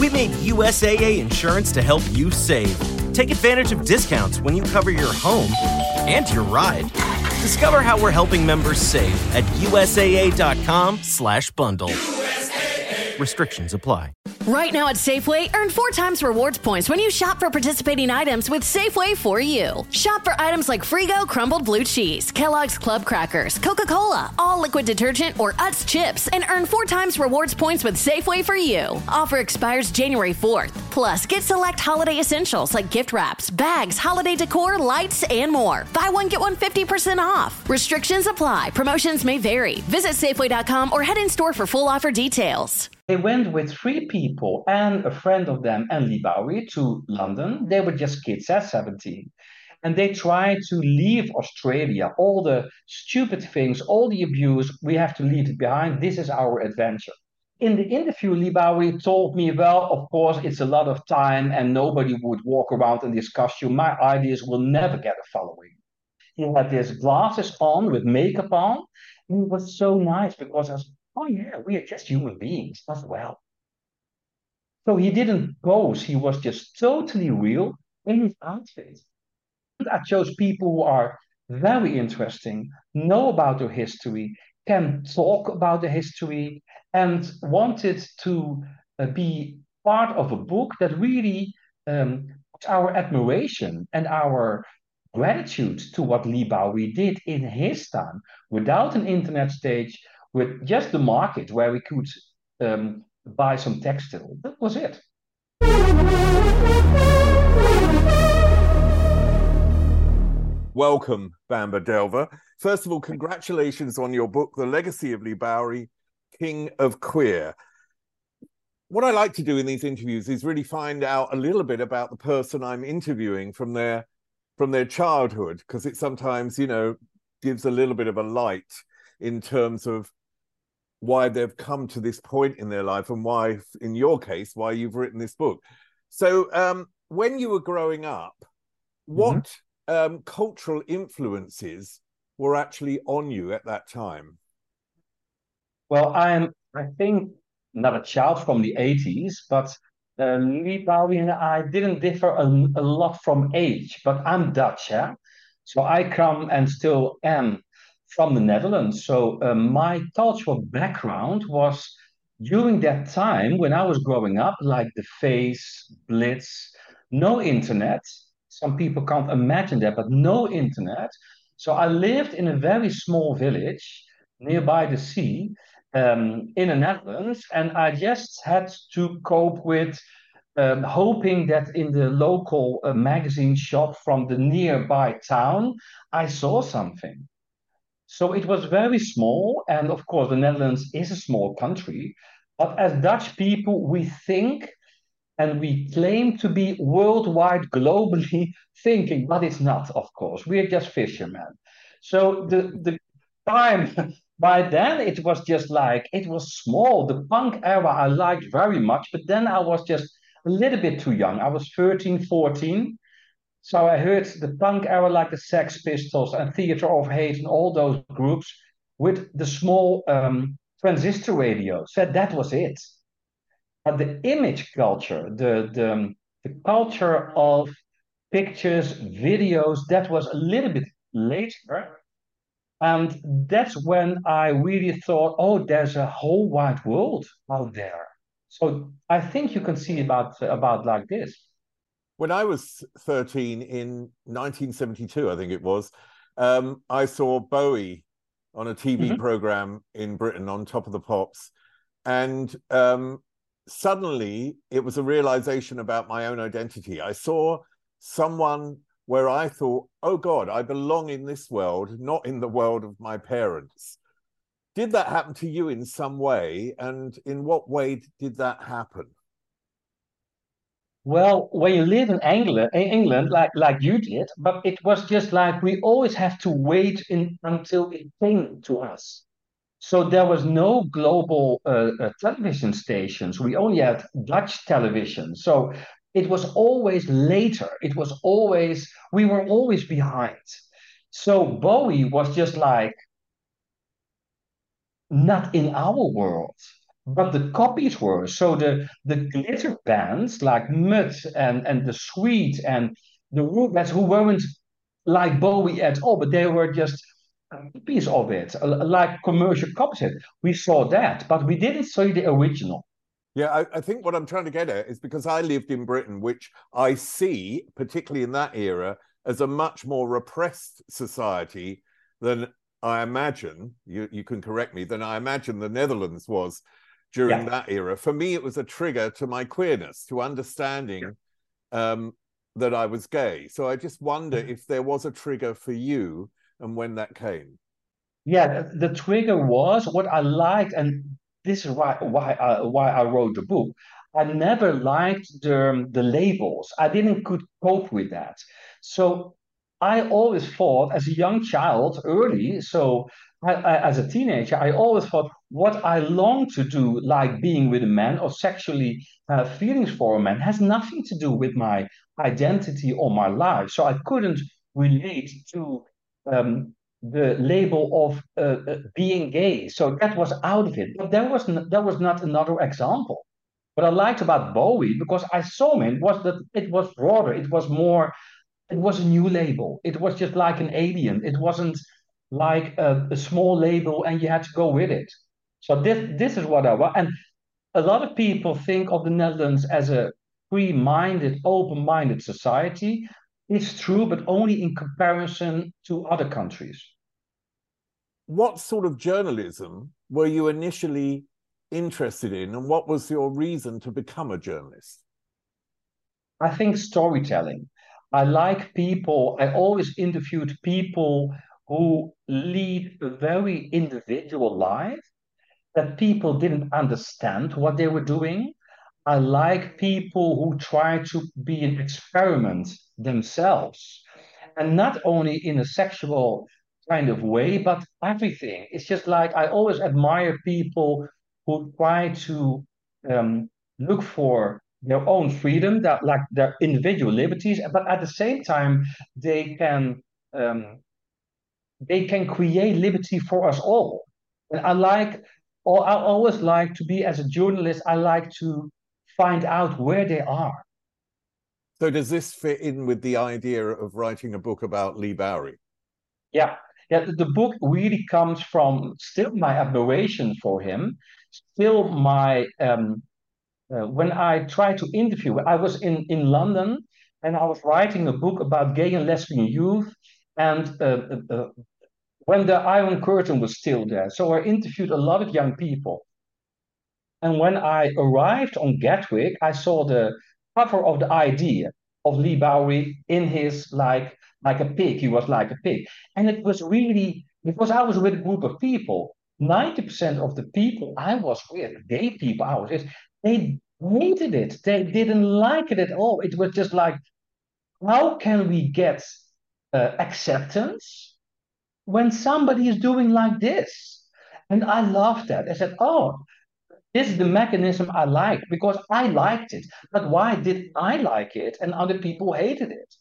We made USAA insurance to help you save. Take advantage of discounts when you cover your home and your ride. Discover how we're helping members save at USAA.com slash bundle. Restrictions apply. Right now at Safeway, earn four times rewards points when you shop for participating items with Safeway for you. Shop for items like Frigo crumbled blue cheese, Kellogg's Club crackers, Coca Cola, all liquid detergent, or Utz chips, and earn four times rewards points with Safeway for you. Offer expires January 4th. Plus, get select holiday essentials like gift wraps, bags, holiday decor, lights, and more. Buy one, get one 50% off. Restrictions apply. Promotions may vary. Visit Safeway.com or head in store for full offer details. They went with three people and a friend of them and Bowery to London. They were just kids at 17. And they tried to leave Australia, all the stupid things, all the abuse, we have to leave it behind. This is our adventure. In the interview, Bowery told me, well, of course, it's a lot of time and nobody would walk around in this costume. My ideas will never get a following. He had his glasses on with makeup on. And it was so nice because oh yeah, we are just human beings as well. So he didn't pose, he was just totally real in his outfit. I chose people who are very interesting, know about their history, can talk about the history, and wanted to uh, be part of a book that really um, our admiration and our gratitude to what Leigh Bowery did in his time without an internet stage, with just the market where we could um, buy some textile. That was it. Welcome, Bamber Delver. First of all, congratulations on your book, The Legacy of Leigh Bowery, King of Queer. What I like to do in these interviews is really find out a little bit about the person I'm interviewing from their from their childhood, because it sometimes, you know, gives a little bit of a light in terms of why they've come to this point in their life and why, in your case, why you've written this book. So, um, when you were growing up, what mm-hmm. um, cultural influences were actually on you at that time? Well, I'm, I think, not a child from the 80s, but uh, Leigh Bowery and I didn't differ a, a lot from age, but I'm Dutch, yeah? So I come and still am from the Netherlands. So uh, my cultural background was during that time when I was growing up, like the Face, Blitz, no internet. Some people can't imagine that, but no internet. So I lived in a very small village nearby the sea um, in the Netherlands, and I just had to cope with um, hoping that in the local uh, magazine shop from the nearby town, I saw something. So it was very small. And of course, the Netherlands is a small country. But as Dutch people, we think and we claim to be worldwide, globally thinking, but it's not, of course. We are just fishermen. So the, the time by then it was just like it was small. The punk era I liked very much, but then I was just a little bit too young. I was 13, 14. So I heard the punk era like the Sex Pistols and Theater of Hate and all those groups with the small um, transistor radio. Said that was it. But the image culture, the, the, the culture of pictures, videos, that was a little bit later. And that's when I really thought, oh, there's a whole wide world out there. So I think you can see about about like this. When I was 13 in 1972, I think it was, um, I saw Bowie on a TV mm-hmm. program in Britain on Top of the Pops. And um, suddenly it was a realization about my own identity. I saw someone where I thought, oh God, I belong in this world, not in the world of my parents. Did that happen to you in some way? And in what way did that happen? Well, when you live in England, in England, like like you did, but it was just like we always have to wait in, until it came to us. So there was no global uh, uh, television stations. We only had Dutch television. So it was always later. It was always, we were always behind. So Bowie was just like, not in our world, but the copies were. So the, the glitter bands like Mud and, and the Sweet and the Rubettes who weren't like Bowie at all, but they were just piece of it, like commercial copies. We saw that, but we didn't see the original. Yeah, I, I, think what I'm trying to get at is because I lived in Britain, which I see, particularly in that era, as a much more repressed society than I imagine, you, you can correct me, than I imagine the Netherlands was during yeah. that era. For me, it was a trigger to my queerness, to understanding yeah. um, that I was gay. So I just wonder mm-hmm. if there was a trigger for you and when that came. Yeah, the, the trigger was what I liked, and this is why why I, why I wrote the book. I never liked the the labels. I didn't could cope with that. So I always thought, as a young child, early, so I, I, as a teenager, I always thought what I long to do, like being with a man or sexually uh, feelings for a man, has nothing to do with my identity or my life. So I couldn't relate to um, the label of uh, uh, being gay. So that was out of it. But there was n- was not another example. What I liked about Bowie because I saw him was that it was broader. It was more. It was a new label. It was just like an alien. It wasn't like a, a small label and you had to go with it. So this this is what I want. And a lot of people think of the Netherlands as a free-minded, open-minded society. It's true, but only in comparison to other countries. What sort of journalism were you initially interested in, and what was your reason to become a journalist? I think storytelling. I like people, I always interviewed people who lead a very individual life that people didn't understand what they were doing I like people who try to be an experiment themselves. And not only in a sexual kind of way, but everything. It's just like I always admire people who try to um, look for their own freedom, that like their individual liberties, but at the same time they can um, they can create liberty for us all. And I like, or I always like to be as a journalist. I like to find out where they are. So does this fit in with the idea of writing a book about Leigh Bowery? Yeah, yeah. The book really comes from still my admiration for him, still my um, uh, when I tried to interview. I was in in London and I was writing a book about gay and lesbian youth, and uh, uh, uh when the Iron Curtain was still there, so I interviewed a lot of young people. And when I arrived on Gatwick, I saw the cover of the idea of Leigh Bowery in his like like a pig. He was like a pig, and it was really because I was with a group of people. Ninety percent of the people I was with, gay people I was with, they hated it. They didn't like it at all. It was just like, how can we get uh, acceptance when somebody is doing like this? And I loved that. I said, oh, this is the mechanism I like because I liked it. But why did I like it and other people hated it?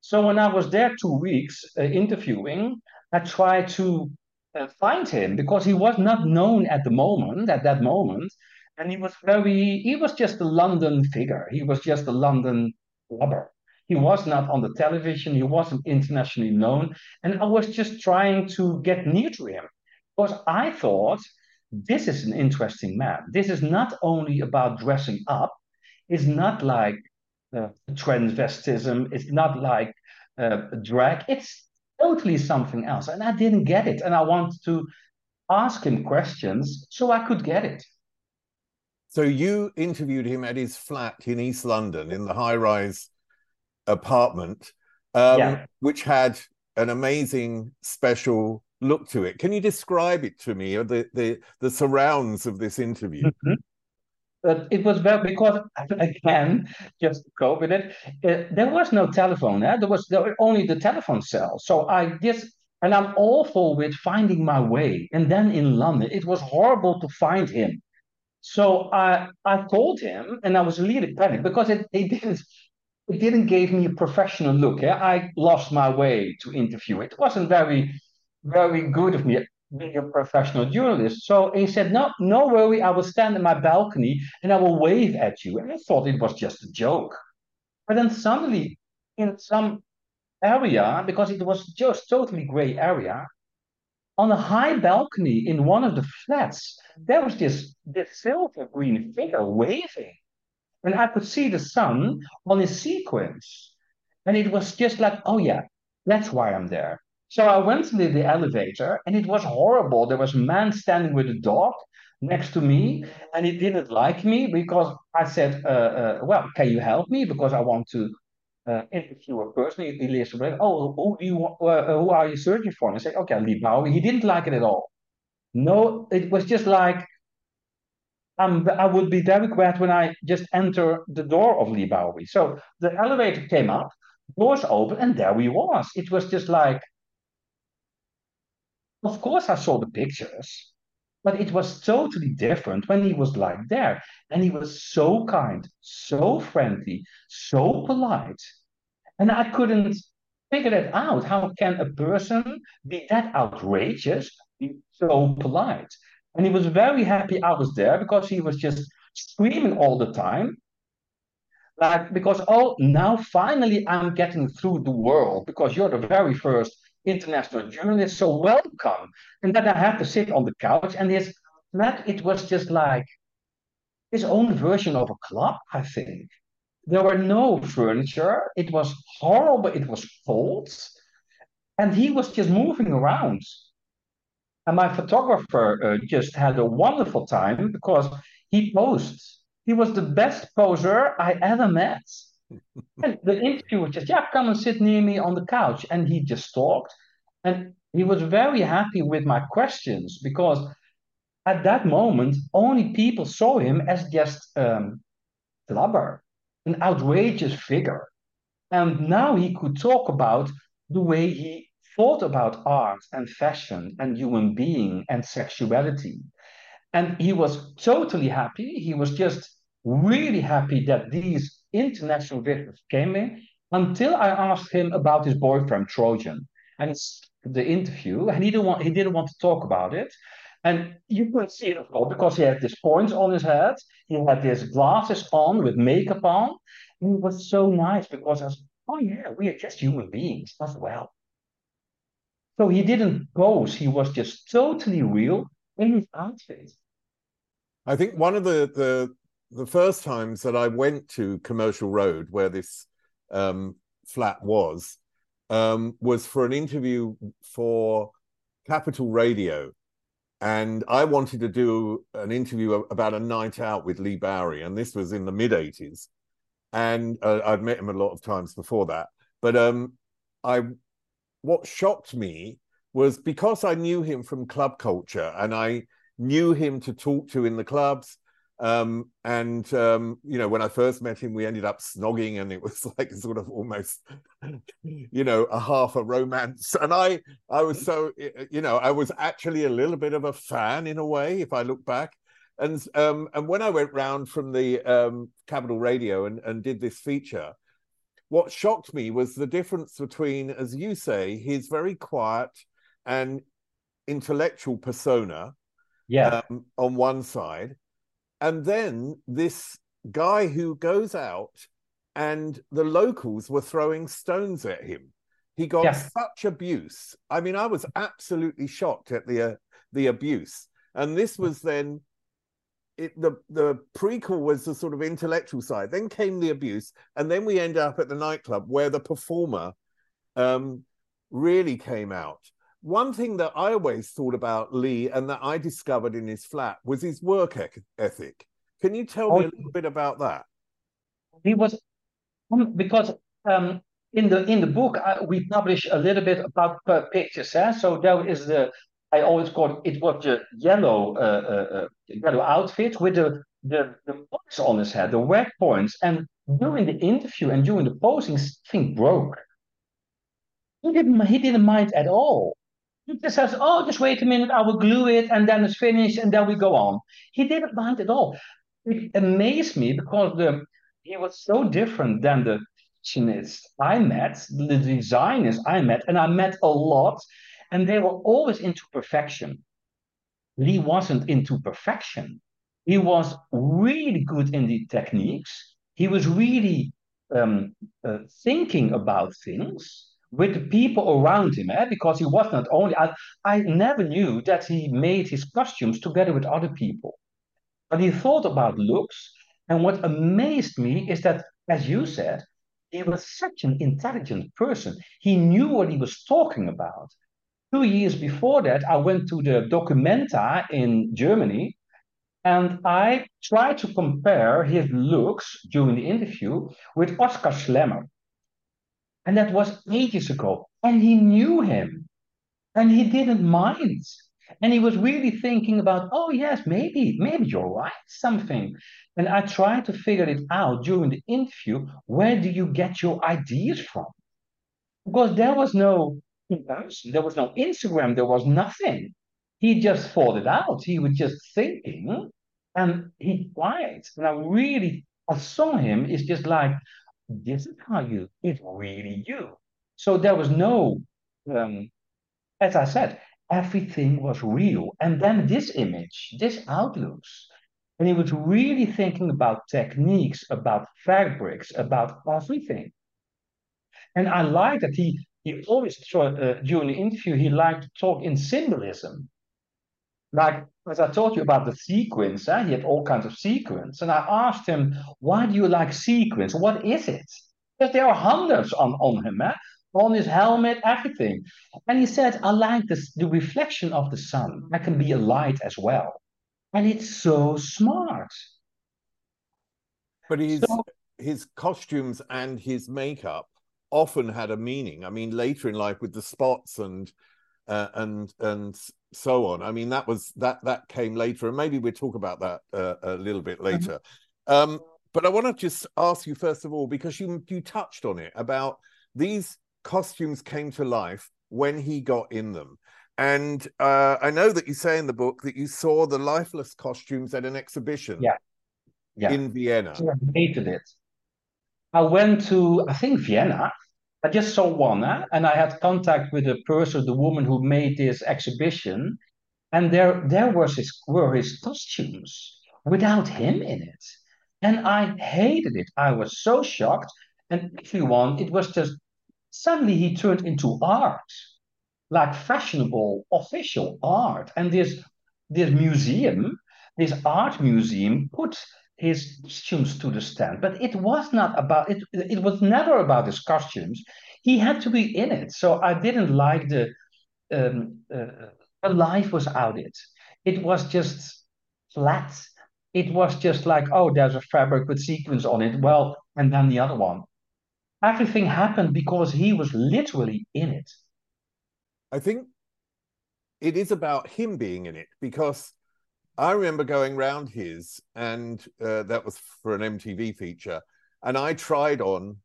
So when I was there two weeks uh, interviewing, I tried to uh, find him because he was not known at the moment, at that moment. And he was very, he was just a London figure. He was just a London blubber. He was not on the television. He wasn't internationally known. And I was just trying to get near to him because I thought this is an interesting man. This is not only about dressing up. It's not like uh, transvestism. It's not like uh, drag. It's totally something else. And I didn't get it. And I wanted to ask him questions so I could get it. So you interviewed him at his flat in East London in the high rise apartment, um, yeah. which had an amazing special look to it. Can you describe it to me, or the the, the surrounds of this interview? Mm-hmm. But it was well because again, just to cope with it, uh, there was no telephone. Eh? There was there was only the telephone cell. So I just and I'm awful with finding my way. And then in London, it was horrible to find him. So I I called him and I was really panicked because it, it didn't it didn't give me a professional look. Yeah? I lost my way to interview. It wasn't very very good of me being a professional journalist. So he said, No, no worry, I will stand in my balcony and I will wave at you. And I thought it was just a joke. But then suddenly, in some area, because it was just totally gray area, on a high balcony in one of the flats, there was this, this silver green figure waving. And I could see the sun on his sequence. And it was just like, oh yeah, that's why I'm there. So I went to the elevator and it was horrible. There was a man standing with a dog next to me and he didn't like me because I said, uh, uh, well, can you help me? Because I want to uh, interview a person. He, he oh, who, do you, uh, who are you searching for? And I said, okay, Leigh Bowery. He didn't like it at all. No, it was just like, um, I would be very glad when I just enter the door of Bowery. So the elevator came up, doors open, and there we was. It was just like, of course, I saw the pictures, but it was totally different when he was like there. And he was so kind, so friendly, so polite. And I couldn't figure that out. How can a person be that outrageous, be so polite? And he was very happy I was there because he was just screaming all the time. Like, because, oh, now finally I'm getting through the world because you're the very first international journalist, so welcome. And then I had to sit on the couch, and his it was just like his own version of a club, I think. There were no furniture. It was horrible. It was cold. And he was just moving around. And my photographer uh, just had a wonderful time because he posed. He was the best poser I ever met and the interviewer just, yeah, come and sit near me on the couch. And he just talked. And he was very happy with my questions because at that moment, only people saw him as just um, blubber, an outrageous figure. And now he could talk about the way he thought about art and fashion and human being and sexuality. And he was totally happy. He was just really happy that these international visitors came in until I asked him about his boyfriend Trojan. And the interview, and he didn't want he didn't want to talk about it. And you could see it, of course, because he had these points on his head. He had his glasses on with makeup on. And it was so nice because I was, oh yeah, we are just human beings as well. So he didn't pose. He was just totally real in his outfit. I think one of the the the first times that I went to Commercial Road, where this um, flat was, um, was for an interview for Capital Radio. And I wanted to do an interview about a night out with Leigh Bowery. And this was in the mid 80s. And uh, I'd met him a lot of times before that. But um, I, what shocked me was because I knew him from club culture and I knew him to talk to in the clubs Um, and um, you know, when I first met him, we ended up snogging, and it was like sort of almost, you know, a half a romance. And I, I was so, you know, I was actually a little bit of a fan in a way, if I look back. And um, and when I went round from the um, Capital Radio and, and did this feature, what shocked me was the difference between, as you say, his very quiet and intellectual persona, yeah, um, on one side, and then this guy who goes out and the locals were throwing stones at him. He got yes. such abuse. I mean, I was absolutely shocked at the uh, the abuse. And this was then it, the the prequel was the sort of intellectual side. Then came the abuse, and then we end up at the nightclub where the performer um, really came out. One thing that I always thought about Leigh and that I discovered in his flat was his work ethic. Can you tell oh, me a little bit about that? He was um, because um, in the in the book uh, we publish a little bit about uh, pictures. Eh? So there is the I always call it, was the yellow uh, uh, uh, yellow outfit with the the the points on his head, the wag points. And during the interview and during the posing, thing broke. He didn't he didn't mind at all. He just says, "Oh, just wait a minute, I will glue it, and then it's finished, and then we go on." He didn't mind at all. It amazed me because the he was so different than the fashionist I met, the designers I met, and I met a lot, and they were always into perfection. Leigh wasn't into perfection. He was really good in the techniques. He was really um, uh, thinking about things with the people around him, eh? because he was not only, I, I never knew that he made his costumes together with other people. But he thought about looks. And what amazed me is that, as you said, he was such an intelligent person. He knew what he was talking about. Two years before that, I went to the Documenta in Germany and I tried to compare his looks during the interview with Oscar Schlemmer. And that was ages ago. And he knew him. And he didn't mind. And he was really thinking about, oh, yes, maybe, maybe you're right, something. And I tried to figure it out during the interview. Where do you get your ideas from? Because there was no there was no Instagram, there was nothing. He just thought it out. He was just thinking and he quiet. And I really, I saw him, it's just like, this is how you, it's really you. So there was no, um, as I said, everything was real. And then this image, this outlooks, and he was really thinking about techniques, about fabrics, about everything. And I like that he he always uh, during the interview he liked to talk in symbolism. Like as I told you about the sequins, eh? he had all kinds of sequins, and I asked him, "Why do you like sequins? What is it?" Because there are hundreds on on him, eh? on his helmet, everything. And he said, "I like this, the reflection of the sun. I can be a light as well." And it's so smart. But his so, his costumes and his makeup often had a meaning. I mean, later in life with the spots and uh, and and so on. I mean, that was that that came later, and maybe we'll talk about that uh, a little bit mm-hmm. later. Um, but I want to just ask you first of all because you you touched on it about these costumes came to life when he got in them. And uh, I know that you say in the book that you saw the lifeless costumes at an exhibition yeah. Yeah. in Vienna. I hated it. I went to, I think, Vienna, I just saw one, eh? and I had contact with the person, the woman who made this exhibition, and there there was his were his costumes without him in it, and I hated it. I was so shocked, and if you everyone, it was just suddenly he turned into art, like fashionable official art, and this this museum, this art museum, put his costumes to the stand. But it was not about it. It was never about his costumes. He had to be in it. So I didn't like the um, uh, the life was out it. It was just flat. It was just like, oh, there's a fabric with sequins on it. Well, and then the other one. Everything happened because he was literally in it. I think it is about him being in it because I remember going round his, and uh, that was for an MTV feature, and I tried on.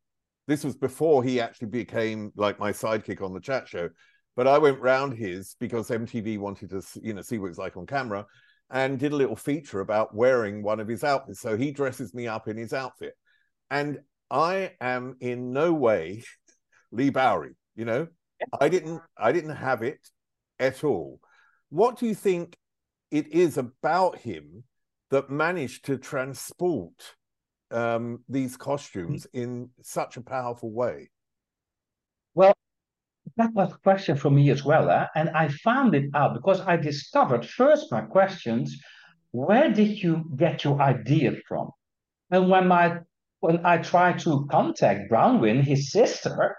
This was before he actually became like my sidekick on the chat show, but I went round his because MTV wanted to, you know, see what it's like on camera, and did a little feature about wearing one of his outfits. So he dresses me up in his outfit, and I am in no way Leigh Bowery. You know, I didn't, I didn't have it at all. What do you think it is about him that managed to transport um, these costumes in such a powerful way? Well, that was a question for me as well. Eh? And I found it out because I discovered first my questions where did you get your idea from? And when my when I tried to contact Bronwyn, his sister,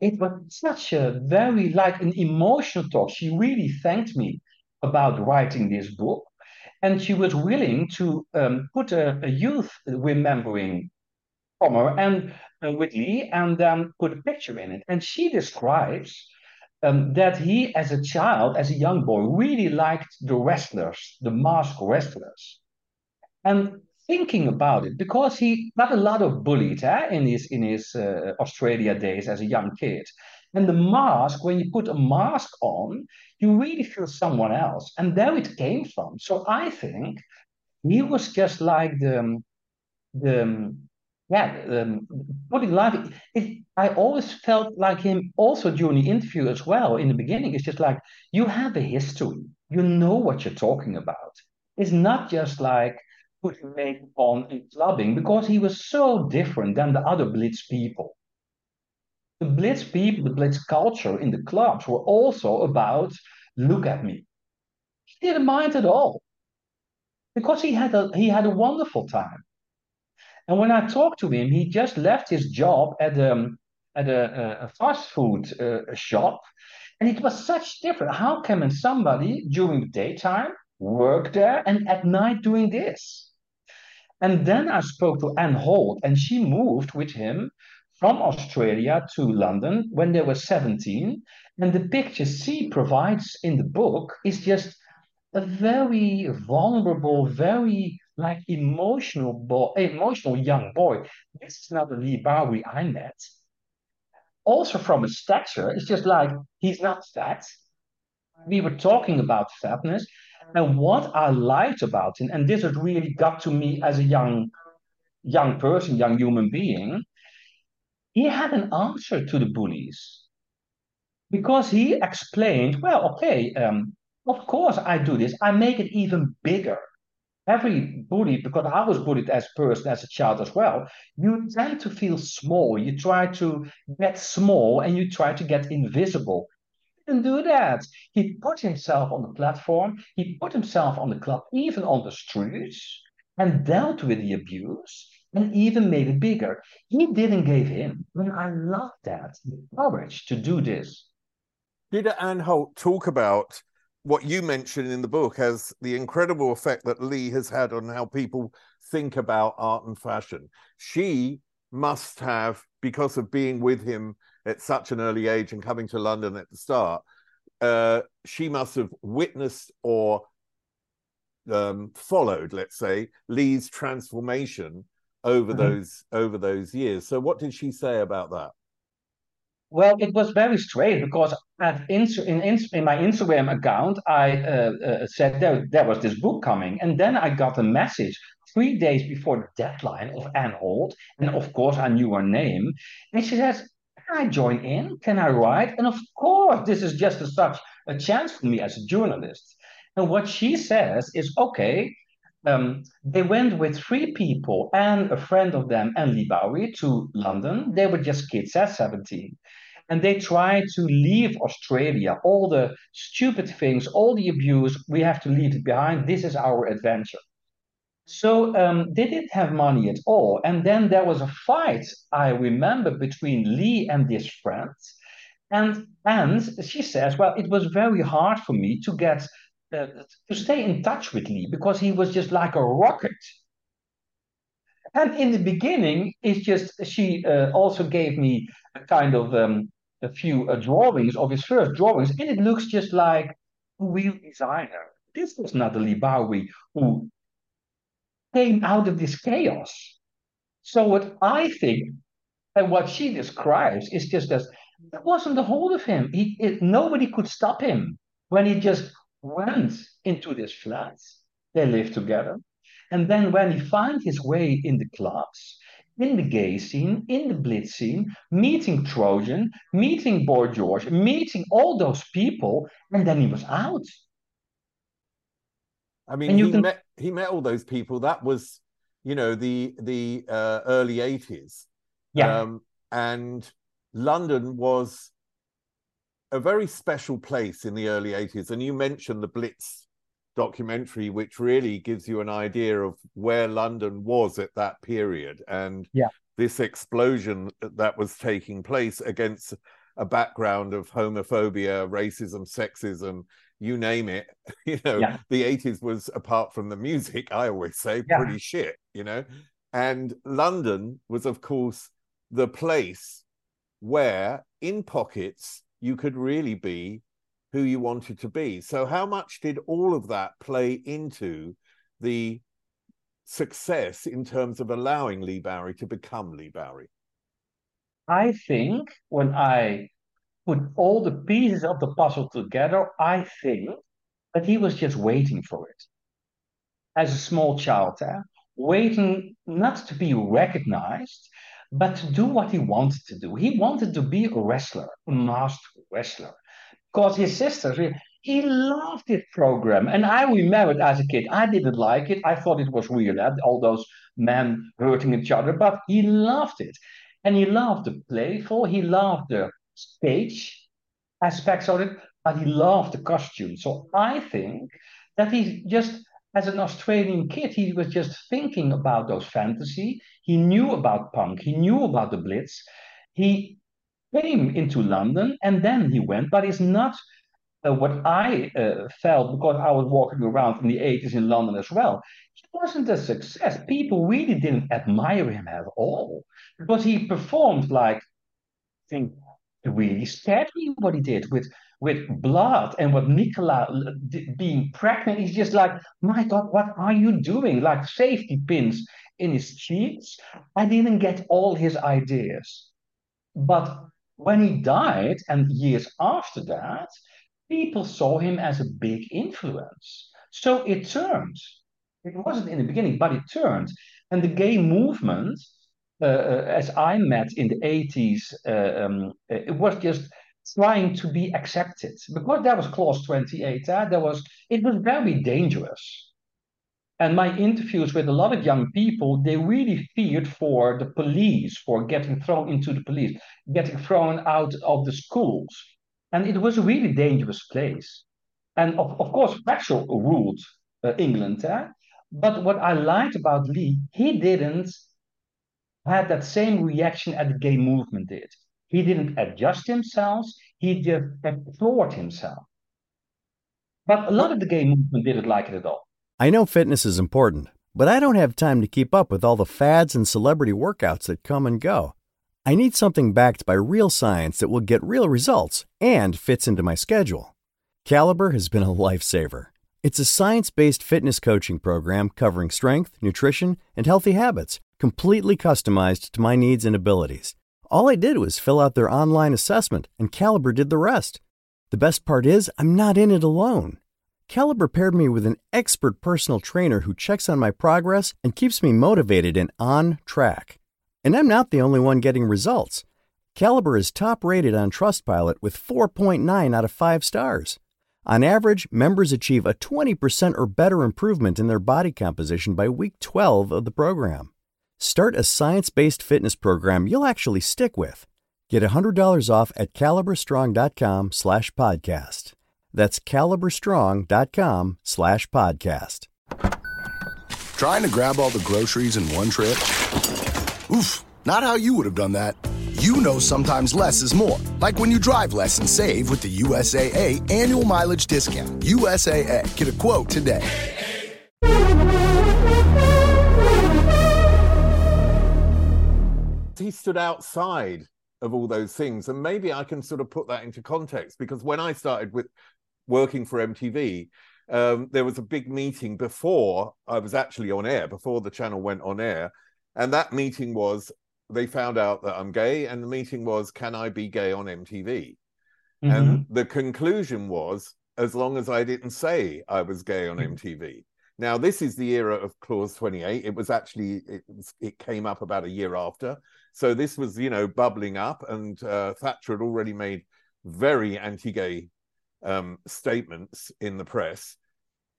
it was such a very like an emotional talk. She really thanked me about writing this book, and she was willing to um, put a, a, youth remembering her and uh, with Leigh, and um, put a picture in it. And she describes um, that he, as a child, as a young boy, really liked the wrestlers, the mask wrestlers. And thinking about it because he got a lot of bullied eh, in his in his uh, Australia days as a young kid. And the mask, when you put a mask on, you really feel someone else, and there it came from. So I think he was just like the the yeah um, putting life. It, I always felt like him also during the interview as well. In the beginning, it's just like you have a history, you know what you're talking about. It's not just like putting makeup on and clubbing because he was so different than the other Blitz people. The Blitz people, the Blitz culture in the clubs were also about look at me. He didn't mind at all because he had a he had a wonderful time. And when I talked to him, he just left his job at um at a, a fast food uh, shop, and it was such different. How can somebody during the daytime work there and at night doing this? And then I spoke to Ann Holt, and she moved with him from Australia to London when they were 17. And the picture she provides in the book is just a very vulnerable, very like emotional boy, emotional young boy. This is not the Leigh Bowery I met. Also from his stature, it's just like he's not fat. We were talking about fatness, and what I liked about him, and this has really got to me as a young, young person, young human being, he had an answer to the bullies. Because he explained, well, okay, um, of course I do this. I make it even bigger. Every bully, because I was bullied as a person, as a child as well, you tend to feel small. You try to get small and you try to get invisible didn't do that. He put himself on the platform, he put himself on the club, even on the streets, and dealt with the abuse and even made it bigger. He didn't give in. I I love that, courage to do this. Did Ann Holt talk about what you mentioned in the book as the incredible effect that Leigh has had on how people think about art and fashion? She must have, because of being with him at such an early age and coming to London at the start, uh, she must have witnessed or um, followed, let's say, Leigh's transformation over mm-hmm. those over those years. So, what did she say about that? Well, it was very strange because at in, in, in my Instagram account, I uh, uh, said there, there was this book coming. And then I got a message three days before the deadline of Ann Holt. And of course, I knew her name. And she says, can I join in? Can I write? And of course, this is just a, such a chance for me as a journalist. And what she says is okay, um, they went with three people and a friend of them and Leigh Bowery to London. They were just kids at 17. And they tried to leave Australia, all the stupid things, all the abuse, we have to leave it behind. This is our adventure. So um, they didn't have money at all. And then there was a fight, I remember, between Leigh and this friend. And, and she says, well, it was very hard for me to get uh, to stay in touch with Leigh because he was just like a rocket. And in the beginning, it's just she uh, also gave me a kind of um, a few uh, drawings of his first drawings, and it looks just like a real designer this was the Leigh Bowery who came out of this chaos. So what I think and what she describes is just that there wasn't a hold of him. He, it, nobody could stop him when he just went into this flat. They lived together. And then when he finds his way in the clubs, in the gay scene, in the blitz scene, meeting Trojan, meeting Boy George, meeting all those people, and then he was out. I mean, he can... met he met all those people. That was, you know, the the uh, early eighties. Yeah. Um, and London was a very special place in the early eighties. And you mentioned the Blitz documentary, which really gives you an idea of where London was at that period and yeah. this explosion that was taking place against a background of homophobia, racism, sexism, you name it. You know, yeah. the 80s was, apart from the music, I always say, yeah. pretty shit, you know. And London was, of course, the place where, in pockets, you could really be who you wanted to be. So, how much did all of that play into the success in terms of allowing Leigh Bowery to become Leigh Bowery? I think when I put all the pieces of the puzzle together, I think that he was just waiting for it. As a small child, eh? waiting not to be recognized, but to do what he wanted to do. He wanted to be a wrestler, a master wrestler because his sisters, he loved this program. And I remember as a kid, I didn't like it. I thought it was weird, all those men hurting each other, but he loved it. And he loved the playful, he loved the stage aspects of it, but he loved the costume. So I think that he just, as an Australian kid, he was just thinking about those fantasy. He knew about punk, he knew about the Blitz. He came into London and then he went, but it's not uh, what I uh, felt because I was walking around in the 80s in London as well. He wasn't a success. People really didn't admire him at all because he performed like, I think, really scared me what he did with with blood and what Nicola being pregnant. He's just like, my God, what are you doing? Like safety pins in his cheeks. I didn't get all his ideas. But when he died, and years after that, people saw him as a big influence. So it turned. It wasn't in the beginning, but it turned. And the gay movement, uh, uh as I met in the 80s, uh, um, it was just trying to be accepted because that was clause 28 uh, there was it was very dangerous and my interviews with a lot of young people, they really feared for the police, for getting thrown into the police, getting thrown out of the schools. And it was a really dangerous place. And of, of course, Thatcher ruled uh, England. Eh? But what I liked about Leigh he didn't had that same reaction as the gay movement did. He didn't adjust himself, he just explored himself. But a lot of the gay movement didn't like it at all. I know fitness is important, but I don't have time to keep up with all the fads and celebrity workouts that come and go. I need something backed by real science that will get real results and fits into my schedule. Caliber has been a lifesaver. It's a science based fitness coaching program covering strength, nutrition, and healthy habits, completely customized to my needs and abilities. All I did was fill out their online assessment, and Caliber did the rest. The best part is, I'm not in it alone. Caliber paired me with an expert personal trainer who checks on my progress and keeps me motivated and on track. And I'm not the only one getting results. Caliber is top rated on Trustpilot with 4.9 out of 5 stars. On average, members achieve a 20% or better improvement in their body composition by week 12 of the program. Start a science based fitness program you'll actually stick with. Get $100 off at caliberstrong.com slash podcast. That's caliberstrong.com slash podcast. Trying to grab all the groceries in one trip? Oof, not how you would have done that. You know sometimes less is more. Like when you drive less and save with the USAA annual mileage discount. USAA. Get a quote today. He stood outside of all those things. And maybe I can sort of put that into context because when I started with working for MTV, um, there was a big meeting before I was actually on air, before the channel went on air. And that meeting was they found out that I'm gay, and the meeting was, can I be gay on MTV? Mm-hmm. And the conclusion was, as long as I didn't say I was gay on MTV. Now, this is the era of Clause 28. It was actually, it, was, it came up about a year after. So this was, you know, bubbling up, and uh, Thatcher had already made very anti gay um, statements in the press.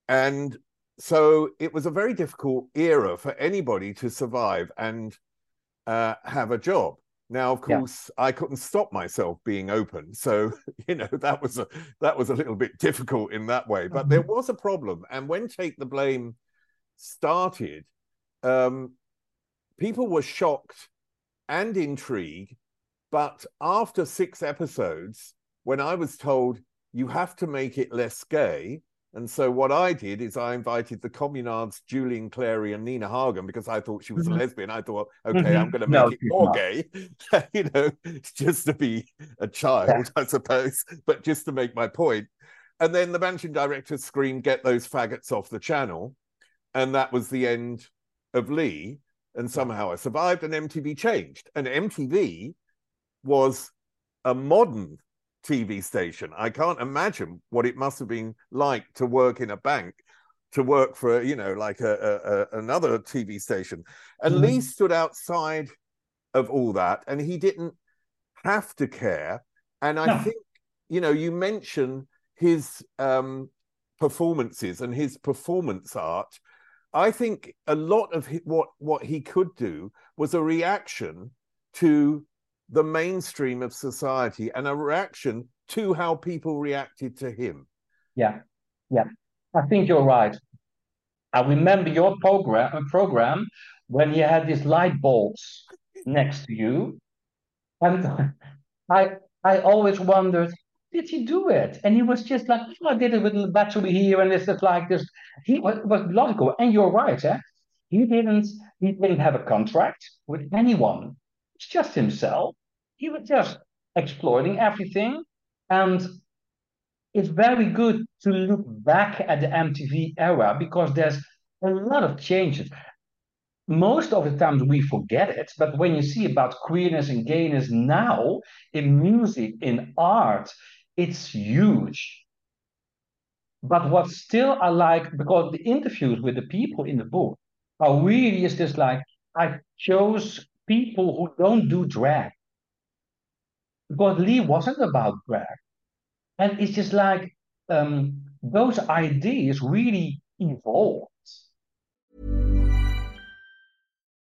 And so it was a very difficult era for anybody to survive and uh, have a job. Now, of course, yeah. I couldn't stop myself being open, so you know that was a that was a little bit difficult in that way. But mm-hmm. there was a problem, and when Take the Blame started, um, people were shocked and intrigue. But after six episodes, when I was told you have to make it less gay, and so what I did is I invited the communards, Julian Clary and Nina Hagen, because I thought she was mm-hmm. a lesbian. I thought, okay, mm-hmm. I'm going to make no, it more not. gay, you know, just to be a child, yeah. I suppose, but just to make my point. And then the managing director screamed, get those faggots off the channel. And that was the end of Leigh. And somehow I survived and MTV changed. And MTV was a modern TV station. I can't imagine what it must have been like to work in a bank, to work for you know like a, a, a another TV station. And mm-hmm. Leigh stood outside of all that, and he didn't have to care. And I no. think you know you mention his um, performances and his performance art. I think a lot of what what he could do was a reaction to the mainstream of society and a reaction to how people reacted to him. Yeah, yeah, I think you're right. I remember your program uh, program when you had these light bulbs next to you, and I I always wondered did he do it? And he was just like, oh, I did it with a battery here, and it's just like this. He was, was logical, and you're right, eh? He didn't he didn't have a contract with anyone. It's just himself. He was just exploiting everything. And it's very good to look back at the MTV era because there's a lot of changes. Most of the times we forget it, but when you see about queerness and gayness now in music, in art, it's huge. But what still I like, because the interviews with the people in the book are really is this like, I chose people who don't do drag because Lee wasn't about drag. And it's just like um, those ideas really evolved.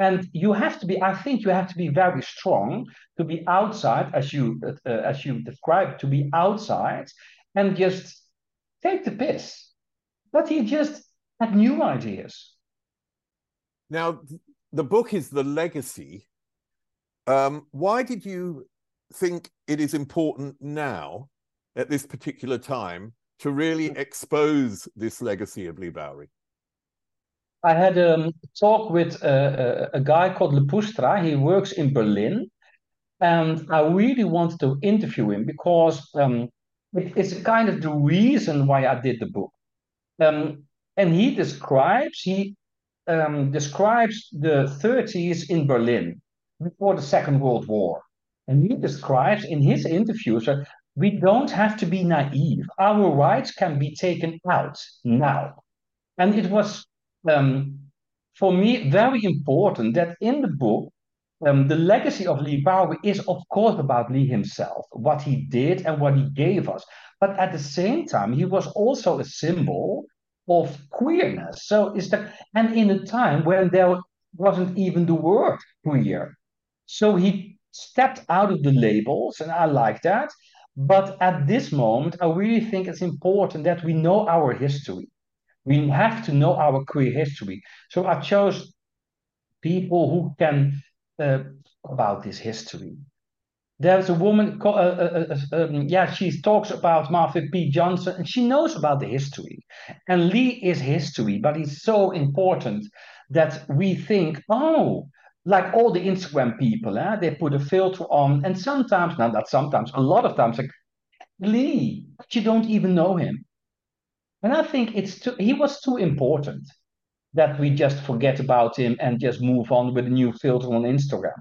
And you have to be, I think you have to be very strong to be outside, as you uh, as you described, to be outside and just take the piss. But he just had new ideas. Now, the book is The Legacy. Um, why did you think it is important now, at this particular time, to really expose this legacy of Leigh Bowery? I had a talk with a, a, a guy called Le Pustra. He works in Berlin. And I really wanted to interview him because um, it, it's kind of the reason why I did the book. Um, and he describes he um, describes the 30s in Berlin before the Second World War. And he describes in his interviews that we don't have to be naive. Our rights can be taken out now. And it was, um, for me, very important that in the book, um, the legacy of Leigh Bowery is, of course, about Leigh himself, what he did and what he gave us. But at the same time, he was also a symbol of queerness. So is that, and in a time when there wasn't even the word queer. So he stepped out of the labels, and I like that. But at this moment, I really think it's important that we know our history. We have to know our queer history. So I chose people who can uh, about this history. There's a woman, uh, uh, uh, um, yeah, she talks about Marsha P. Johnson, and she knows about the history. And Leigh is history, but it's so important that we think, oh, like all the Instagram people, eh? they put a filter on, and sometimes, not that sometimes, a lot of times, like Leigh, but you don't even know him. And I think it's too, he was too important that we just forget about him and just move on with a new filter on Instagram.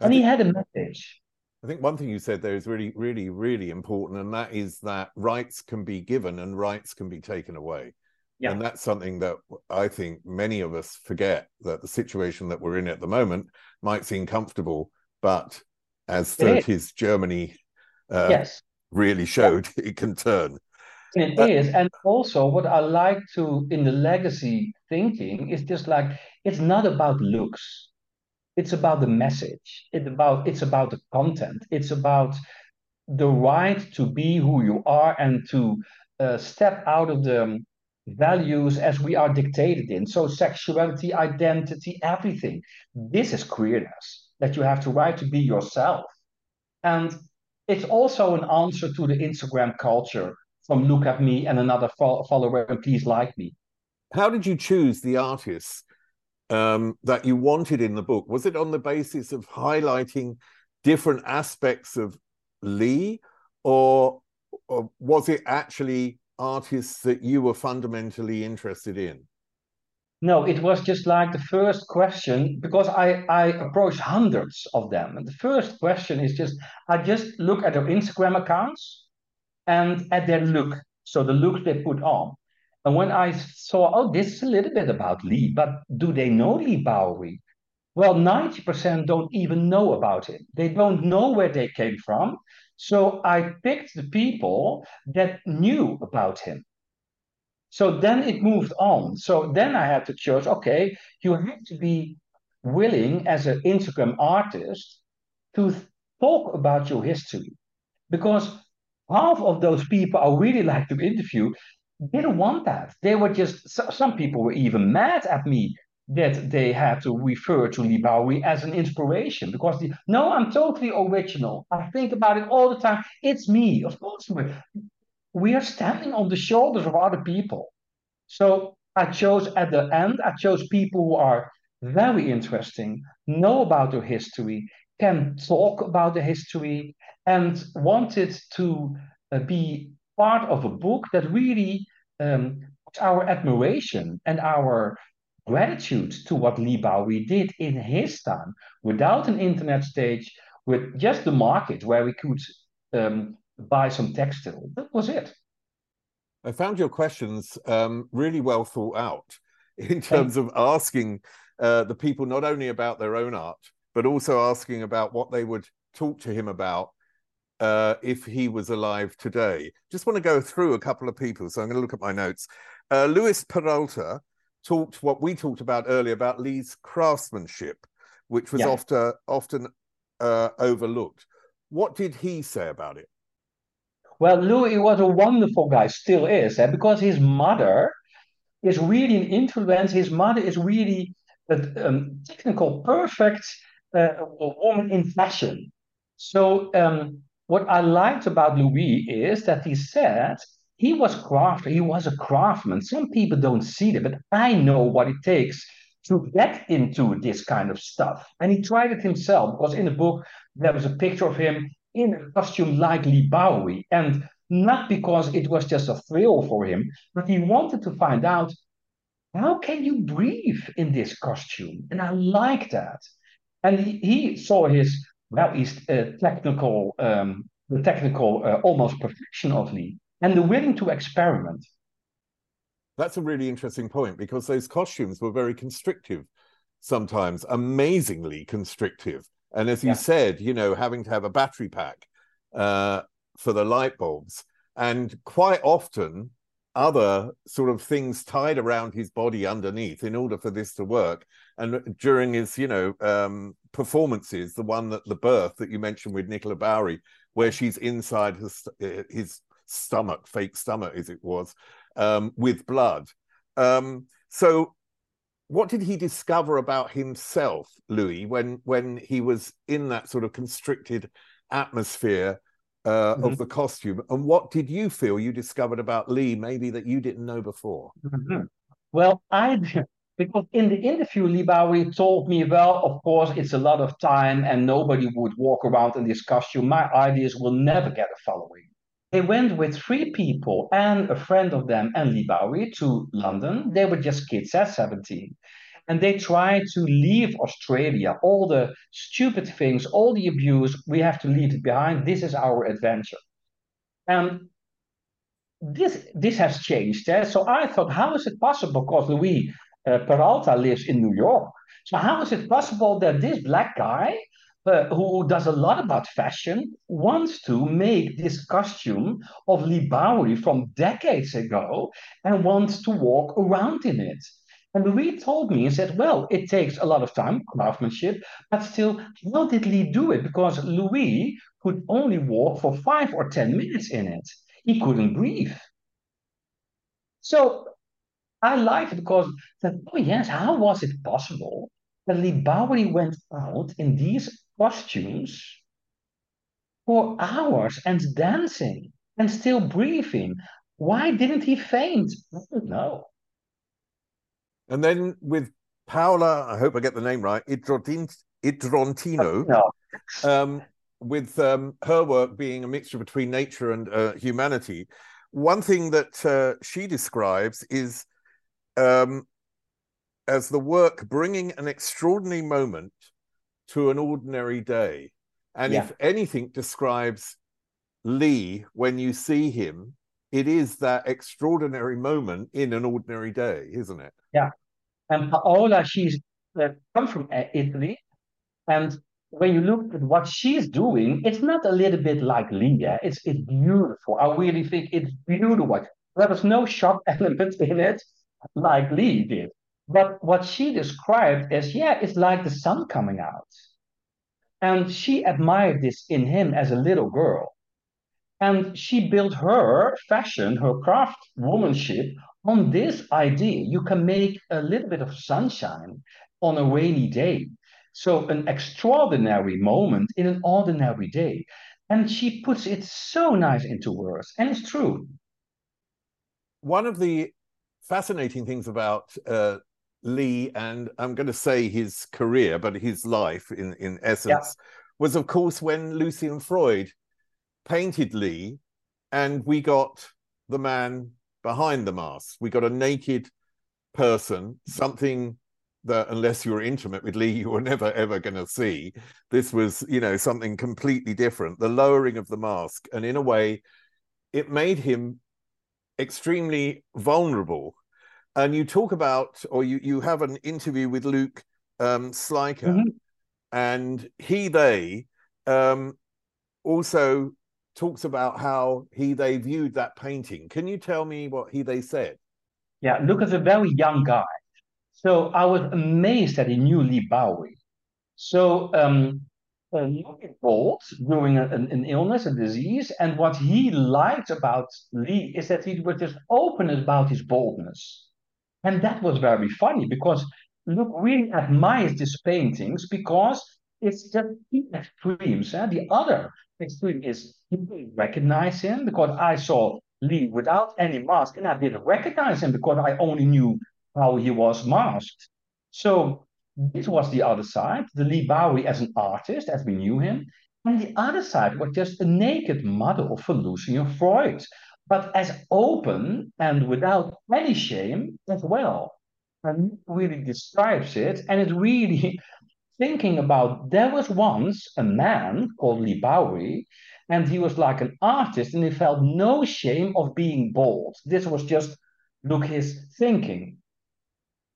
And he had a message. I think one thing you said there is really, really, really important, and that is that rights can be given and rights can be taken away. Yeah. And that's something that I think many of us forget that the situation that we're in at the moment might seem comfortable, but as 30s Germany uh, yes. really showed, yeah. it can turn. It uh, is, And also, what I like to in the legacy thinking is just like it's not about looks. It's about the message. It's about it's about the content. It's about the right to be who you are and to uh, step out of the values as we are dictated in. So sexuality, identity, everything. This is queerness, that you have to right to be yourself. And it's also an answer to the Instagram culture from look at me and another follower and please like me. How did you choose the artists um, that you wanted in the book? Was it on the basis of highlighting different aspects of Leigh, or, or was it actually artists that you were fundamentally interested in? No, it was just like the first question because I, I approached hundreds of them. And the first question is just I just look at their Instagram accounts and at their look. So the look they put on. And when I saw, oh, this is a little bit about Leigh, but do they know Leigh Bowery? Well, 90% don't even know about him. They don't know where they came from. So I picked the people that knew about him. So then it moved on. So then I had to choose, okay, you have to be willing as an Instagram artist to talk about your history. Because half of those people I really like to interview didn't want that. They were just, some people were even mad at me that they had to refer to Bowery as an inspiration because the, no, I'm totally original. I think about it all the time. It's me. Of course, we're, we are standing on the shoulders of other people. So I chose at the end, I chose people who are very interesting, know about their history, can talk about the history, and wanted to uh, be part of a book that really um, our admiration and our gratitude to what Leigh Bowery did in his time without an internet stage, with just the market where we could um, buy some textile. That was it. I found your questions um, really well thought out in terms of asking uh, the people not only about their own art, but also asking about what they would talk to him about uh, if he was alive today. Just want to go through a couple of people. So I'm going to look at my notes. Uh, Luis Peralta talked what we talked about earlier about Leigh's craftsmanship, which was yeah. often often uh, overlooked. What did he say about it? Well, Louis was a wonderful guy, still is, eh? because his mother is really an influence. His mother is really a um, technical, perfect uh, woman in fashion. So um, what I liked about Louis is that he said he was crafty. He was a craftsman. Some people don't see that, but I know what it takes to get into this kind of stuff. And he tried it himself because in the book there was a picture of him in a costume like Bowery. And not because it was just a thrill for him, but he wanted to find out how can you breathe in this costume? And I like that. And he saw his well, his uh, technical um, the technical uh, almost perfection of Leigh and the willing to experiment. That's a really interesting point because those costumes were very constrictive sometimes, amazingly constrictive. And as you yeah. said, you know, having to have a battery pack uh, for the light bulbs, and quite often other sort of things tied around his body underneath in order for this to work. And during his, you know, um, performances, the one that the birth that you mentioned with Nicola Bowery, where she's inside his, uh, his stomach, fake stomach as it was, um, with blood. Um, so, what did he discover about himself, Louis, when when he was in that sort of constricted atmosphere uh, mm-hmm. of the costume. And what did you feel you discovered about Leigh, maybe that you didn't know before? Mm-hmm. Well, I because in the interview, Leigh Bowery told me, well, of course, it's a lot of time and nobody would walk around in this costume. My ideas will never get a following. They went with three people and a friend of them and Leigh Bowery to London. They were just kids at 17 and they try to leave Australia. All the stupid things, all the abuse, we have to leave it behind. This is our adventure. And this this has changed. Eh? So I thought, how is it possible? Because Louis uh, Peralta lives in New York. So how is it possible that this black guy, uh, who does a lot about fashion, wants to make this costume of Bowery from decades ago and wants to walk around in it? And Louis told me, and said, well, it takes a lot of time, craftsmanship, but still, how did Leigh do it? Because Louis could only walk for five or 10 minutes in it. He couldn't breathe. So I liked it because, oh yes, how was it possible that Leigh Bowery went out in these costumes for hours and dancing and still breathing? Why didn't he faint? I don't know. And then with Paola, I hope I get the name right, Idrontino, um, with um, her work being a mixture between nature and uh, humanity. One thing that uh, she describes is um, as the work bringing an extraordinary moment to an ordinary day. And yeah. if anything describes Leigh when you see him, it is that extraordinary moment in an ordinary day, isn't it? Yeah. And Paola, she's uh, come from uh, Italy. And when you look at what she's doing, it's not a little bit like Leigh. It's, it's beautiful. I really think it's beautiful. There was no shock element in it like Leigh did. But what she described as, yeah, it's like the sun coming out. And she admired this in him as a little girl. And she built her fashion, her craft womanship on this idea. You can make a little bit of sunshine on a rainy day. So, an extraordinary moment in an ordinary day. And she puts it so nice into words. And it's true. One of the fascinating things about uh, Leigh, and I'm going to say his career, but his life in, in essence, yeah. was, of course, when Lucian Freud painted Leigh, and we got the man behind the mask. We got a naked person, something that unless you were intimate with Leigh, you were never ever going to see. This was, you know, something completely different. The lowering of the mask, and in a way, it made him extremely vulnerable. And you talk about, or you you have an interview with Luke um, Slyker, mm-hmm. and he they um, also talks about how he they viewed that painting. Can you tell me what he they said? Yeah, Luke is a very young guy. So I was amazed that he knew Leigh Bowery. So um, Luke during an, an, illness, a disease, and what he liked about Leigh is that he was just open about his boldness. And that was very funny because Luke really admires these paintings because it's just two extremes. The other extreme is people recognize him because I saw Leigh without any mask and I didn't recognize him because I only knew how he was masked. So this was the other side, the Leigh Bowery as an artist, as we knew him. And the other side was just a naked model for Lucian Freud, but as open and without any shame as well. And really describes it, and it really thinking about there was once a man called Leigh Bowery and he was like an artist, and he felt no shame of being bold. This was just look his thinking.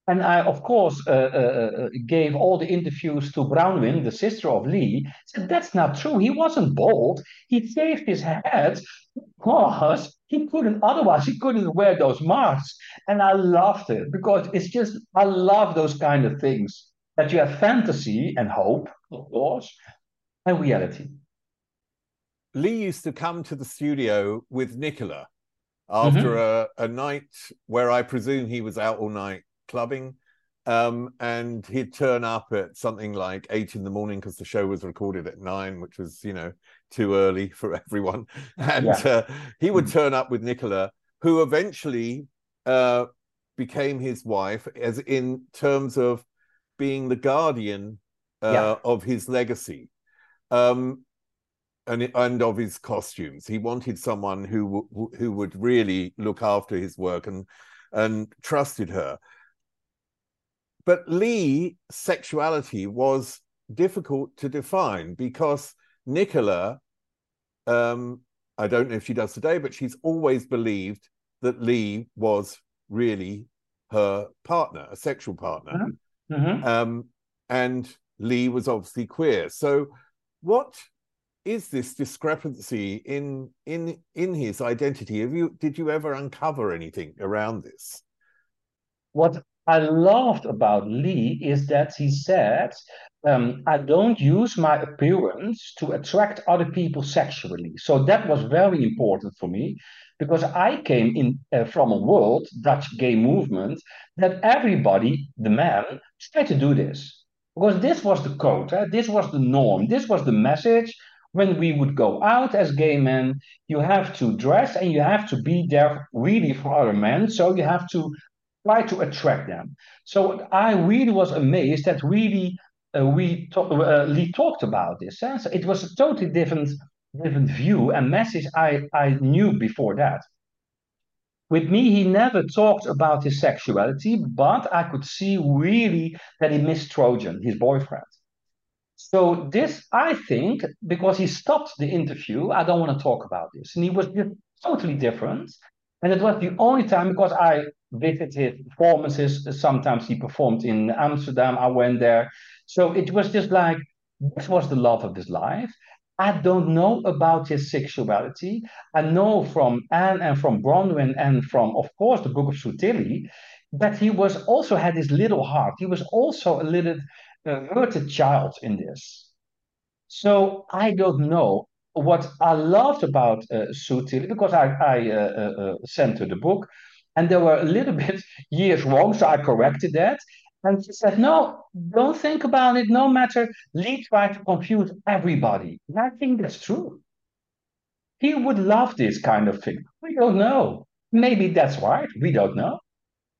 And I, of course, uh, uh, uh, gave all the interviews to Bronwyn, the sister of Leigh. Said that's not true. He wasn't bold. He shaved his head because he couldn't. Otherwise, he couldn't wear those masks. And I loved it because it's just I love those kind of things that you have fantasy and hope, of course, and reality. Leigh used to come to the studio with Nicola after mm-hmm. a, a night where I presume he was out all night clubbing. Um, and he'd turn up at something like eight in the morning because the show was recorded at nine, which was, you know, too early for everyone. And yeah. uh, he would turn up with Nicola, who eventually uh, became his wife, as in terms of being the guardian uh, yeah. of his legacy. Um, and and of his costumes. He wanted someone who who would really look after his work and and trusted her. But Leigh's sexuality was difficult to define because Nicola, um, I don't know if she does today, but she's always believed that Leigh was really her partner, a sexual partner. Mm-hmm. Mm-hmm. Um, and Leigh was obviously queer. So, what is this discrepancy in in in his identity? Have you did you ever uncover anything around this? What I loved about Leigh is that he said, um, I don't use my appearance to attract other people sexually. So that was very important for me because I came in uh, from a world, Dutch gay movement, that everybody, the man, tried to do this. Because this was the code, eh? this was the norm, this was the message. When we would go out as gay men, you have to dress and you have to be there really for other men. So you have to try to attract them. So I really was amazed that really uh, we uh, talked about this. Eh? So it was a totally different different view and message I, I knew before that. With me, he never talked about his sexuality, but I could see really that he missed Trojan, his boyfriend. So this, I think, because he stopped the interview, I don't want to talk about this. And he was just totally different. And it was the only time because I visited performances. Sometimes he performed in Amsterdam. I went there. So it was just like, this was the love of his life. I don't know about his sexuality. I know from Ann and from Bronwyn and from, of course, the Book of Sue Tilley, that he was also had his little heart. He was also a little uh, hurted child in this. So I don't know what I loved about uh, Sue Tilley because I, I uh, uh, uh, sent her the book and there were a little bit years wrong, so I corrected that. And she said, No, don't think about it. No matter. Leigh tried to confuse everybody. And I think that's true. He would love this kind of thing. We don't know. Maybe that's right. We don't know.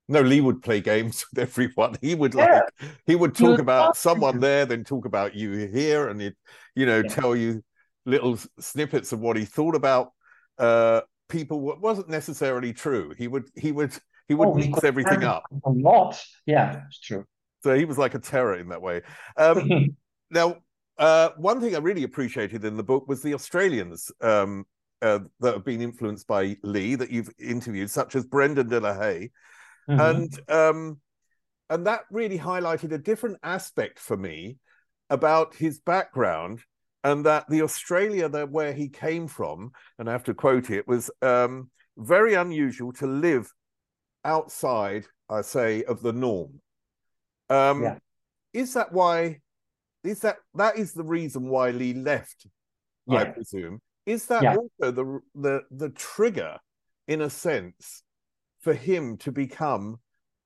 No, Leigh would play games with everyone. He would yeah. like he would talk he about someone there, then talk about you here, and he'd, you know, yeah. tell you little snippets of what he thought about uh, people what wasn't necessarily true. He would he would he would oh, mix everything up. A lot. Yeah, it's true. So he was like a terror in that way. Um, now, uh, one thing I really appreciated in the book was the Australians um, uh, that have been influenced by Leigh that you've interviewed, such as Brendan de la Haye, mm-hmm. and um, and that really highlighted a different aspect for me about his background and that the Australia that where he came from, and I have to quote it, was um, very unusual to live outside, I say, of the norm. Um, yeah. Is that why? Is that that is the reason why Leigh left? Yeah. I presume. Is that yeah. also the the the trigger, in a sense, for him to become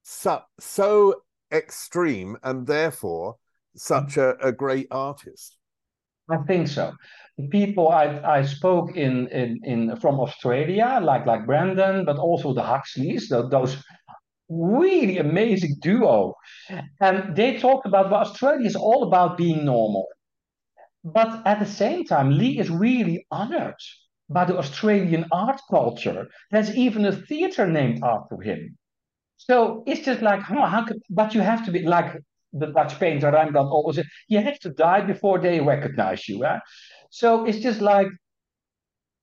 so so extreme and therefore such a, a great artist? I think so. The people I, I spoke in, in, in from Australia, like like Brendan, but also the Huxleys, the, those really amazing duo, and they talked about well, Australia is all about being normal, but at the same time, Leigh is really honored by the Australian art culture. There's even a theater named after him. So it's just like, huh, how could, but you have to be like Dutch painter Rembrandt always said, you have to die before they recognize you. Eh? So it's just like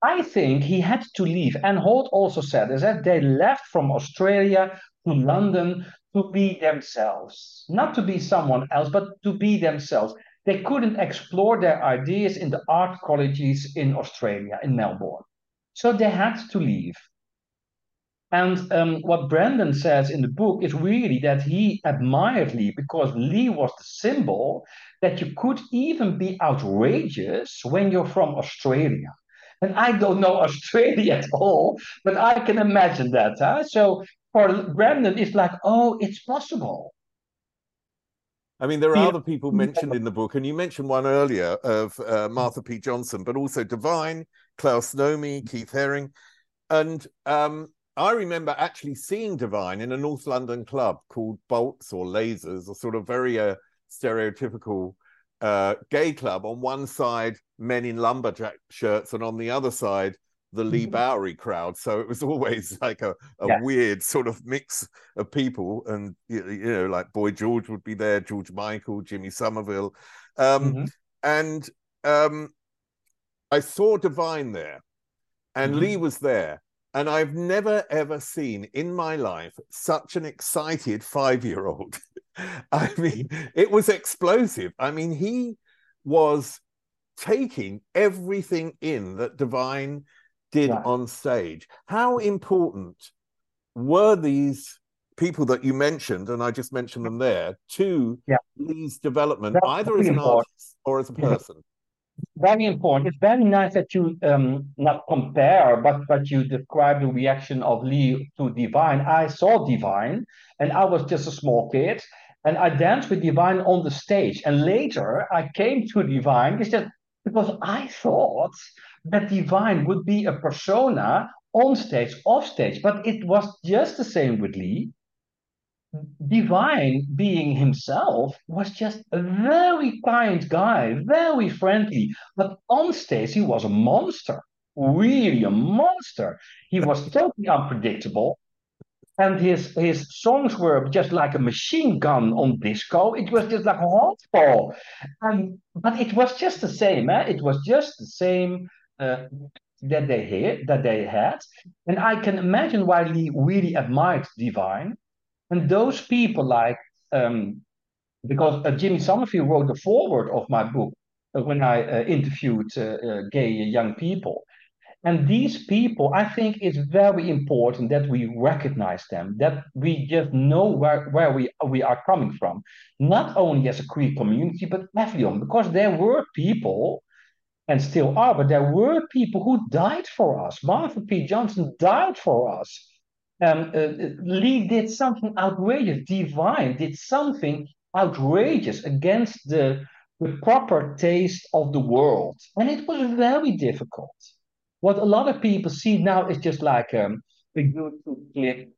I think he had to leave. Ann Holt also said is that they left from Australia to London to be themselves, not to be someone else, but to be themselves. They couldn't explore their ideas in the art colleges in Australia, in Melbourne. So they had to leave. And um, what Brandon says in the book is really that he admired Leigh because Leigh was the symbol that you could even be outrageous when you're from Australia. And I don't know Australia at all, but I can imagine that. Huh? So for Brandon, it's like, oh, it's possible. I mean, there are yeah. other people mentioned in the book, and you mentioned one earlier of uh, Marsha P. Johnson, but also Divine, Klaus Nomi, Keith Haring. And um, I remember actually seeing Divine in a North London club called Bolts or Lasers, a sort of very uh, stereotypical uh, gay club. On one side, men in lumberjack shirts, and on the other side, the Leigh mm-hmm. Bowery crowd. So it was always like a, a yeah. weird sort of mix of people. And, you, know, like Boy George would be there, George Michael, Jimmy Somerville. Um, mm-hmm. And um, I saw Divine there, and mm-hmm. Leigh was there. And I've never ever seen in my life such an excited five year old. I mean, it was explosive. I mean, he was taking everything in that Divine did right. on stage. How important were these people that you mentioned, and I just mentioned them there, to yeah. Leigh's development, That's either as an important. artist or as a mm-hmm. person? Very important. It's very nice that you um, not compare, but but you describe the reaction of Leigh to Divine. I saw Divine, and I was just a small kid, and I danced with Divine on the stage. And later, I came to Divine because because I thought that Divine would be a persona on stage, off stage, but it was just the same with Leigh. Divine, being himself, was just a very kind guy, very friendly. But on stage, he was a monster, really a monster. He was totally unpredictable. And his, his songs were just like a machine gun on disco. It was just like a hotball. And, but it was just the same. Eh? It was just the same uh, that they had, that they had. And I can imagine why Leigh really admired Divine and those people, like, um, because uh, Jimmy Somerville wrote the foreword of my book uh, when I uh, interviewed uh, uh, gay young people. And these people, I think it's very important that we recognize them, that we just know where, where we, we are coming from, not only as a queer community, but everyone, because there were people, and still are, but there were people who died for us. Marsha P. Johnson died for us um, uh, Leigh did something outrageous. Divine did something outrageous against the, the proper taste of the world. And it was very difficult. What a lot of people see now is just like um, a YouTube clip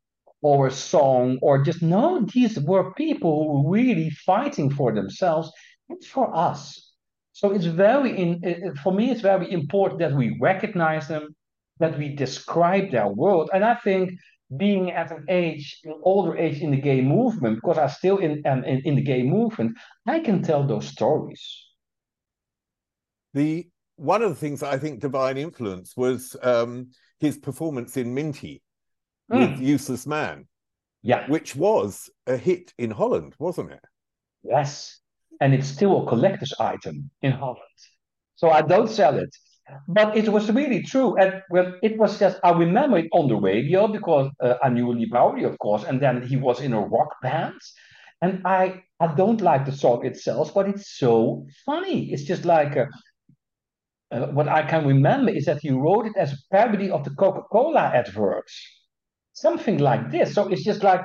or a song, or just no, these were people who were really fighting for themselves and for us. So it's very, in, for me, it's very important that we recognize them, that we describe their world. And I think being at an age, an older age in the gay movement, because I'm still in, um, in, in the gay movement, I can tell those stories. The one of the things I think divine influence was um, his performance in Minty mm. with Useless Man. Yeah. Which was a hit in Holland, wasn't it? Yes. And it's still a collector's item in Holland. So I don't sell it but it was really true. And well, it was just, I remember it on the radio because uh, I knew Leigh Bowery, of course, and then he was in a rock band. And I, I don't like the song itself, but it's so funny. It's just like, uh, uh, what I can remember is that he wrote it as a parody of the Coca Cola adverts, something like this. So it's just like,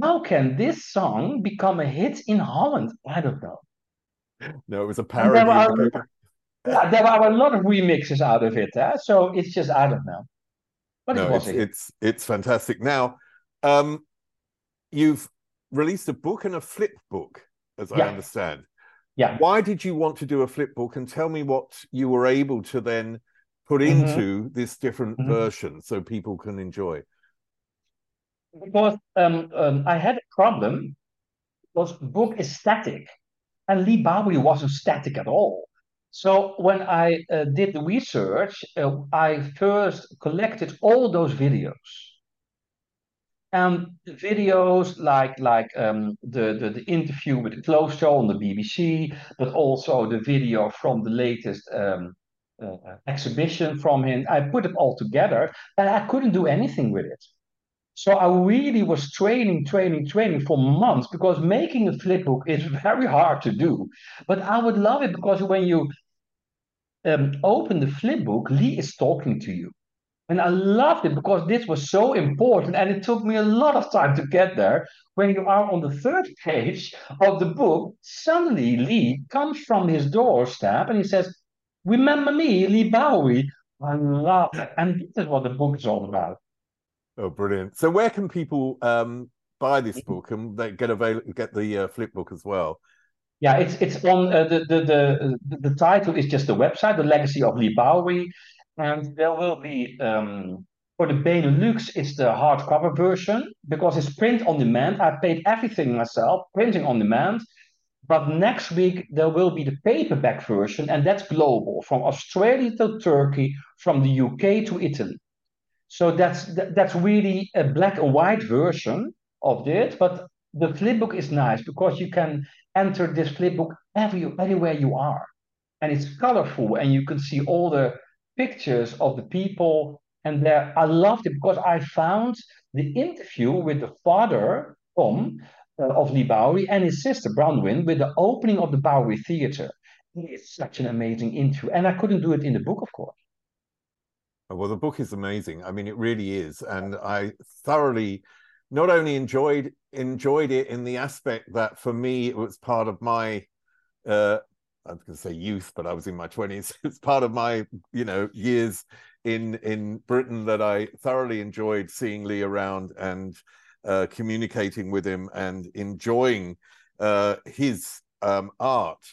how can this song become a hit in Holland? I don't know. No, it was a parody yeah, there are a lot of remixes out of it. Eh? So it's just I don't know. But no, it it's, it's it's fantastic. Now, um, you've released a book and a flip book, as yeah. I understand. Yeah. Why did you want to do a flip book? And tell me what you were able to then put mm-hmm. into this different mm-hmm. version so people can enjoy. Because um, um, I had a problem because book is static, and Leigh Bowery wasn't static at all So when I uh, did the research, uh, I first collected all those videos. And videos like like um, the, the the interview with Show on the BBC, but also the video from the latest um, uh, exhibition from him. I put it all together, and I couldn't do anything with it. So I really was training, training, training for months because making a flipbook is very hard to do. But I would love it because when you um, open the flipbook, Leigh is talking to you. And I loved it because this was so important. And it took me a lot of time to get there. When you are on the third page of the book, suddenly Leigh comes from his doorstep and he says, Remember me, Leigh Bowery? I love it. And this is what the book is all about. Oh, brilliant! So, where can people um, buy this book and they get avail- get the uh, flip book as well? Yeah, it's it's on uh, the, the the the title is just the website, the legacy of Leigh Bowery, and there will be um, for the Benelux, it's the hardcover version because it's print on demand. I paid everything myself, printing on demand. But next week there will be the paperback version, and that's global from Australia to Turkey, from the UK to Italy. So that's that's really a black and white version of it. but the flipbook is nice because you can enter this flipbook every, anywhere you are, and it's colorful, and you can see all the pictures of the people. And there, I loved it because I found the interview with the father Tom uh, of Leigh Bowery and his sister Bronwyn with the opening of the Bowery Theatre. It's such an amazing interview, and I couldn't do it in the book, of course. Well, the book is amazing. I mean, it really is, and I thoroughly not only enjoyed enjoyed it in the aspect that for me it was part of my uh, I was going to say youth, but I was in my twenties. It's part of my you know years in in Britain that I thoroughly enjoyed seeing Leigh around and uh, communicating with him and enjoying uh, his um, art.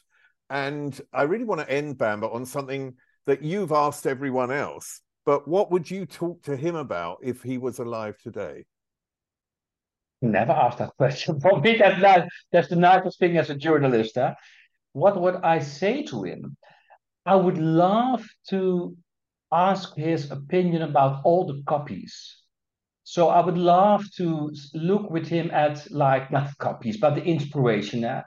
And I really want to end Bamber on something that you've asked everyone else but what would you talk to him about if he was alive today? Never asked that question. For me, that's, that's the nicest thing as a journalist. Huh? What would I say to him? I would love to ask his opinion about all the copies. So I would love to look with him at like not copies, but the inspiration. Uh,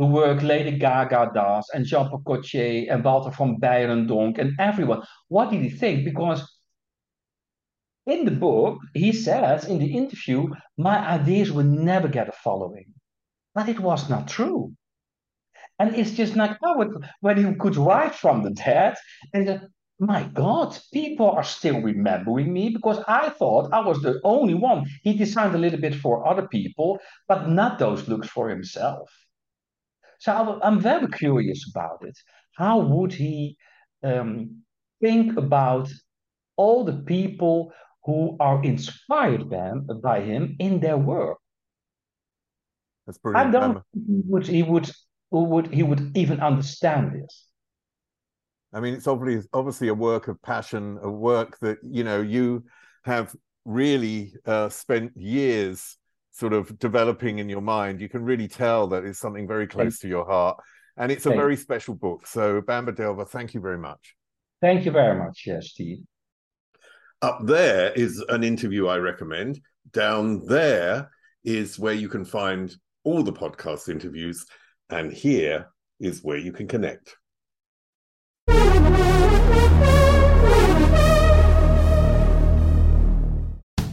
the work Lady Gaga does, and Jean-Paul Gaultier, and Walter van Beirendonck, and everyone. What did he think? Because in the book, he says in the interview, my ideas will never get a following. But it was not true. And it's just like, oh, when you could write from the dead, and uh, my God, people are still remembering me because I thought I was the only one. He designed a little bit for other people, but not those looks for himself. So I'm very curious about it. How would he um, think about all the people who are inspired by him in their work? That's brilliant. I don't think would he would would he would even understand this. I mean, it's obviously obviously a work of passion, a work that you know you have really uh, spent years sort of developing in your mind, you can really tell that it's something very close to your heart. And it's a very special book. So, Bamber Delver, thank you very much. Thank you very much, yes, Steve. Up there is an interview I recommend. Down there is where you can find all the podcast interviews. And here is where you can connect.